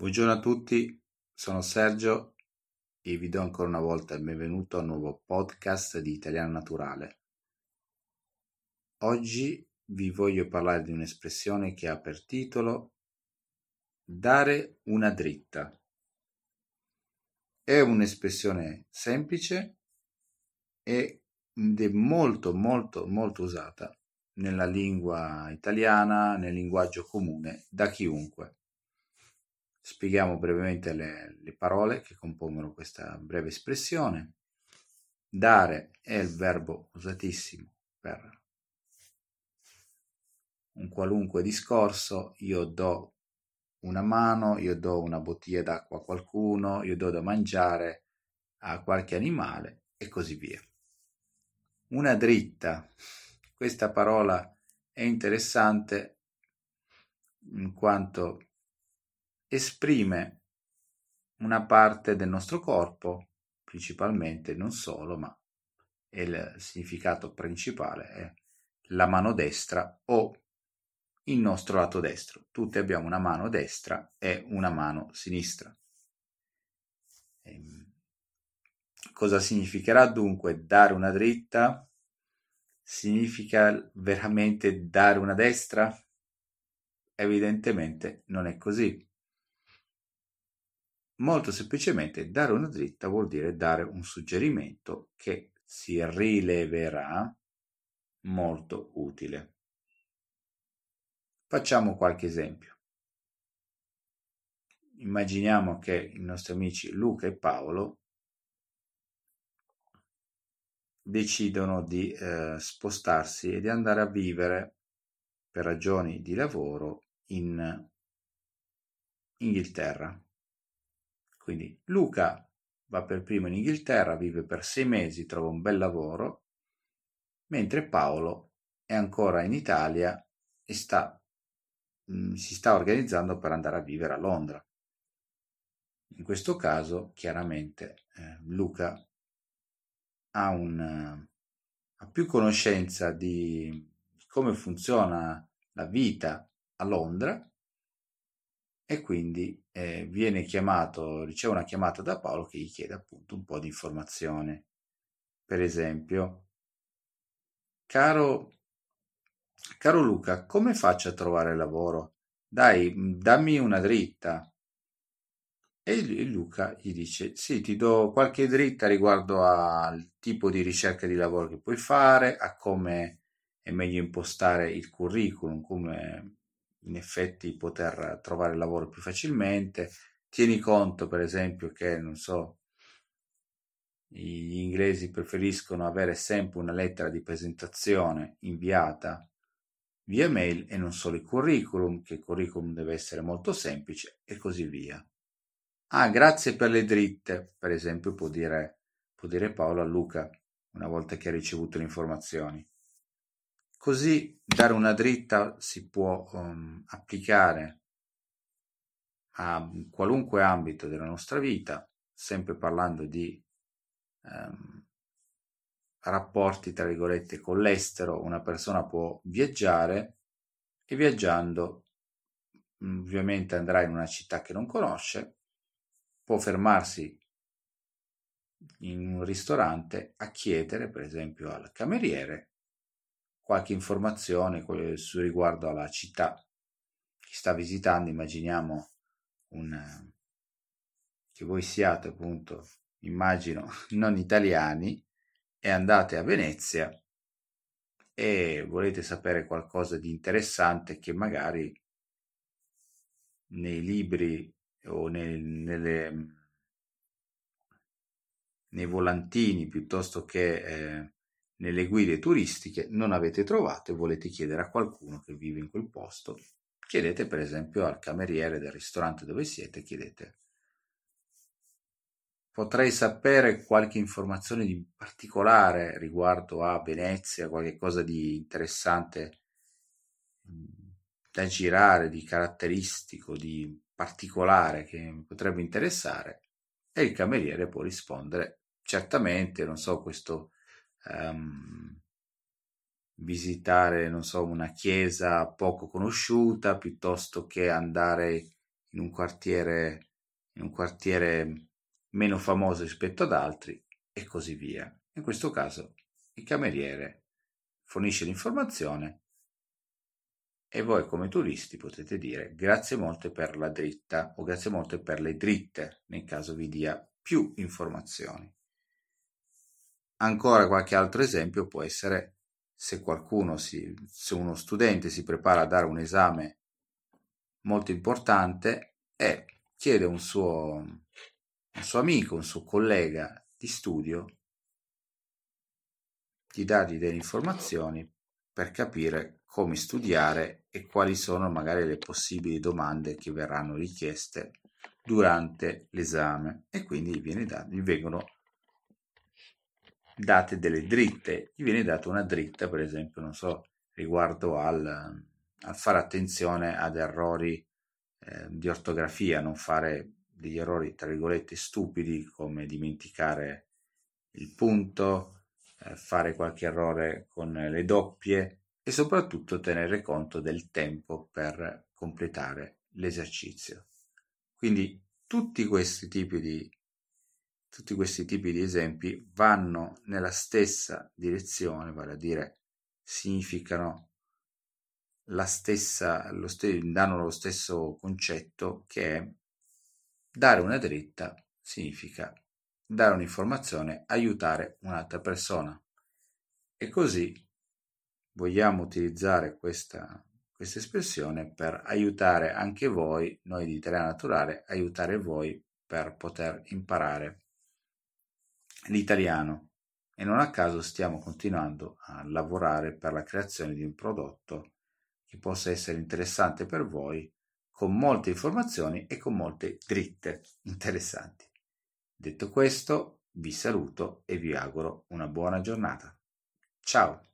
Buongiorno a tutti, sono Sergio e vi do ancora una volta il benvenuto al nuovo podcast di Italiano Naturale. Oggi vi voglio parlare di un'espressione che ha per titolo dare una dritta. È un'espressione semplice ed è molto molto molto usata nella lingua italiana, nel linguaggio comune da chiunque. Spieghiamo brevemente le, le parole che compongono questa breve espressione. Dare è il verbo usatissimo per un qualunque discorso, io do una mano, io do una bottiglia d'acqua a qualcuno, io do da mangiare a qualche animale e così via. Una dritta, questa parola è interessante in quanto esprime una parte del nostro corpo, principalmente, non solo, ma il significato principale è la mano destra o il nostro lato destro. Tutti abbiamo una mano destra e una mano sinistra. Ehm, cosa significherà dunque dare una dritta? Significa veramente dare una destra? Evidentemente non è così. Molto semplicemente dare una dritta vuol dire dare un suggerimento che si rileverà molto utile. Facciamo qualche esempio. Immaginiamo che i nostri amici Luca e Paolo decidono di eh, spostarsi e di andare a vivere per ragioni di lavoro in Inghilterra. Quindi Luca va per primo in Inghilterra, vive per sei mesi, trova un bel lavoro, mentre Paolo è ancora in Italia e sta, mh, mm, si sta organizzando per andare a vivere a Londra. In questo caso, chiaramente, eh, Luca ha, un, ha più conoscenza di come funziona la vita a Londra e quindi eh, viene chiamato, riceve una chiamata da Paolo che gli chiede appunto un po' di informazione. Per esempio, caro, caro Luca, come faccio a trovare lavoro? Dai, dammi una dritta. E Luca gli dice: Sì, ti do qualche dritta riguardo al tipo di ricerca di lavoro che puoi fare, a come è meglio impostare il curriculum, come in effetti poter trovare lavoro più facilmente. Tieni conto, per esempio, che non so, gli inglesi preferiscono avere sempre una lettera di presentazione inviata via mail e non solo il curriculum, che il curriculum deve essere molto semplice e così via. Ah, grazie per le dritte, per esempio, può dire, può dire Paolo a Luca una volta che ha ricevuto le informazioni. Così dare una dritta si può um, applicare a qualunque ambito della nostra vita, sempre parlando di um, rapporti, tra virgolette, con l'estero. Una persona può viaggiare e viaggiando ovviamente andrà in una città che non conosce, può fermarsi in un ristorante a chiedere, per esempio, al cameriere qualche informazione su riguardo alla città che sta visitando. Immaginiamo un, che voi siate appunto, immagino, non italiani e andate a Venezia e volete sapere qualcosa di interessante che magari nei libri o nel, nelle, nei volantini piuttosto che eh, nelle guide turistiche non avete trovato e volete chiedere a qualcuno che vive in quel posto, chiedete per esempio al cameriere del ristorante dove siete, chiedete. Potrei sapere qualche informazione di particolare riguardo a Venezia, qualche cosa di interessante da girare, di caratteristico, di particolare che mi potrebbe interessare? E il cameriere può rispondere certamente, non so, questo um, visitare, non so, una chiesa poco conosciuta piuttosto che andare in un quartiere, in un quartiere meno famoso rispetto ad altri e così via. In questo caso il cameriere fornisce l'informazione e voi come turisti potete dire grazie molte per la dritta o grazie molte per le dritte nel caso vi dia più informazioni. Ancora qualche altro esempio può essere se qualcuno si, se uno studente si prepara a dare un esame molto importante e chiede un suo, un suo amico, un suo collega di studio di dargli delle informazioni per capire come studiare e quali sono magari le possibili domande che verranno richieste durante l'esame. E quindi gli, viene dato, gli vengono date delle dritte, gli viene data una dritta per esempio, non so, riguardo al, a fare attenzione ad errori eh, di ortografia, non fare degli errori tra virgolette stupidi come dimenticare il punto, eh, fare qualche errore con le doppie e soprattutto tenere conto del tempo per completare l'esercizio. Quindi tutti questi tipi di tutti questi tipi di esempi vanno nella stessa direzione, vale a dire significano la stessa, lo st- danno lo stesso concetto che è dare una dritta significa dare un'informazione, aiutare un'altra persona. E così vogliamo utilizzare questa, questa espressione per aiutare anche voi, noi di Italiano Naturale, aiutare voi per poter imparare l'italiano e non a caso stiamo continuando a lavorare per la creazione di un prodotto che possa essere interessante per voi, con molte informazioni e con molte dritte interessanti. Detto questo, vi saluto e vi auguro una buona giornata. Ciao!